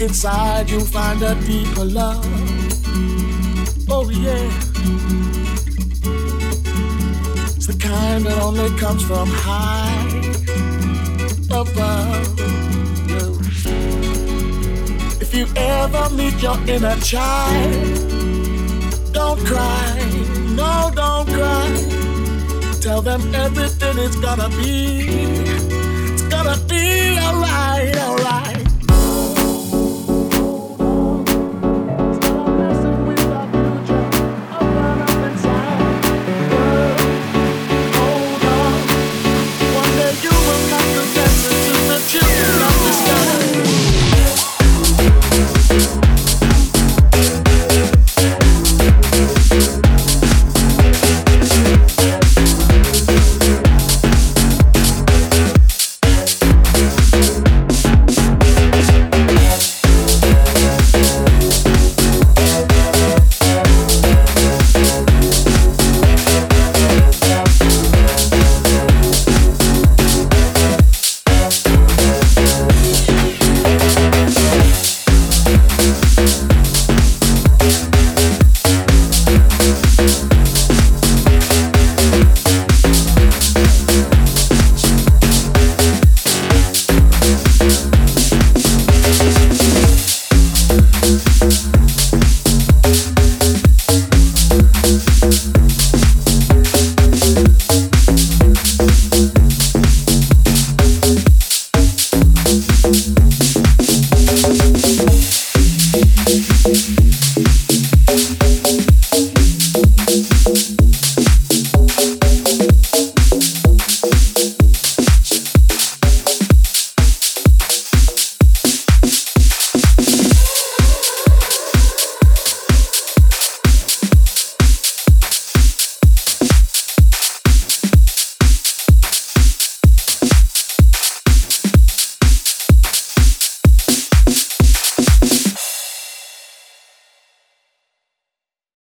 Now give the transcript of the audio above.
Inside you'll find a deeper love. Oh yeah. It's the kind that only comes from high you ever meet your inner child, don't cry, no, don't cry. Tell them everything is gonna be, it's gonna be alright.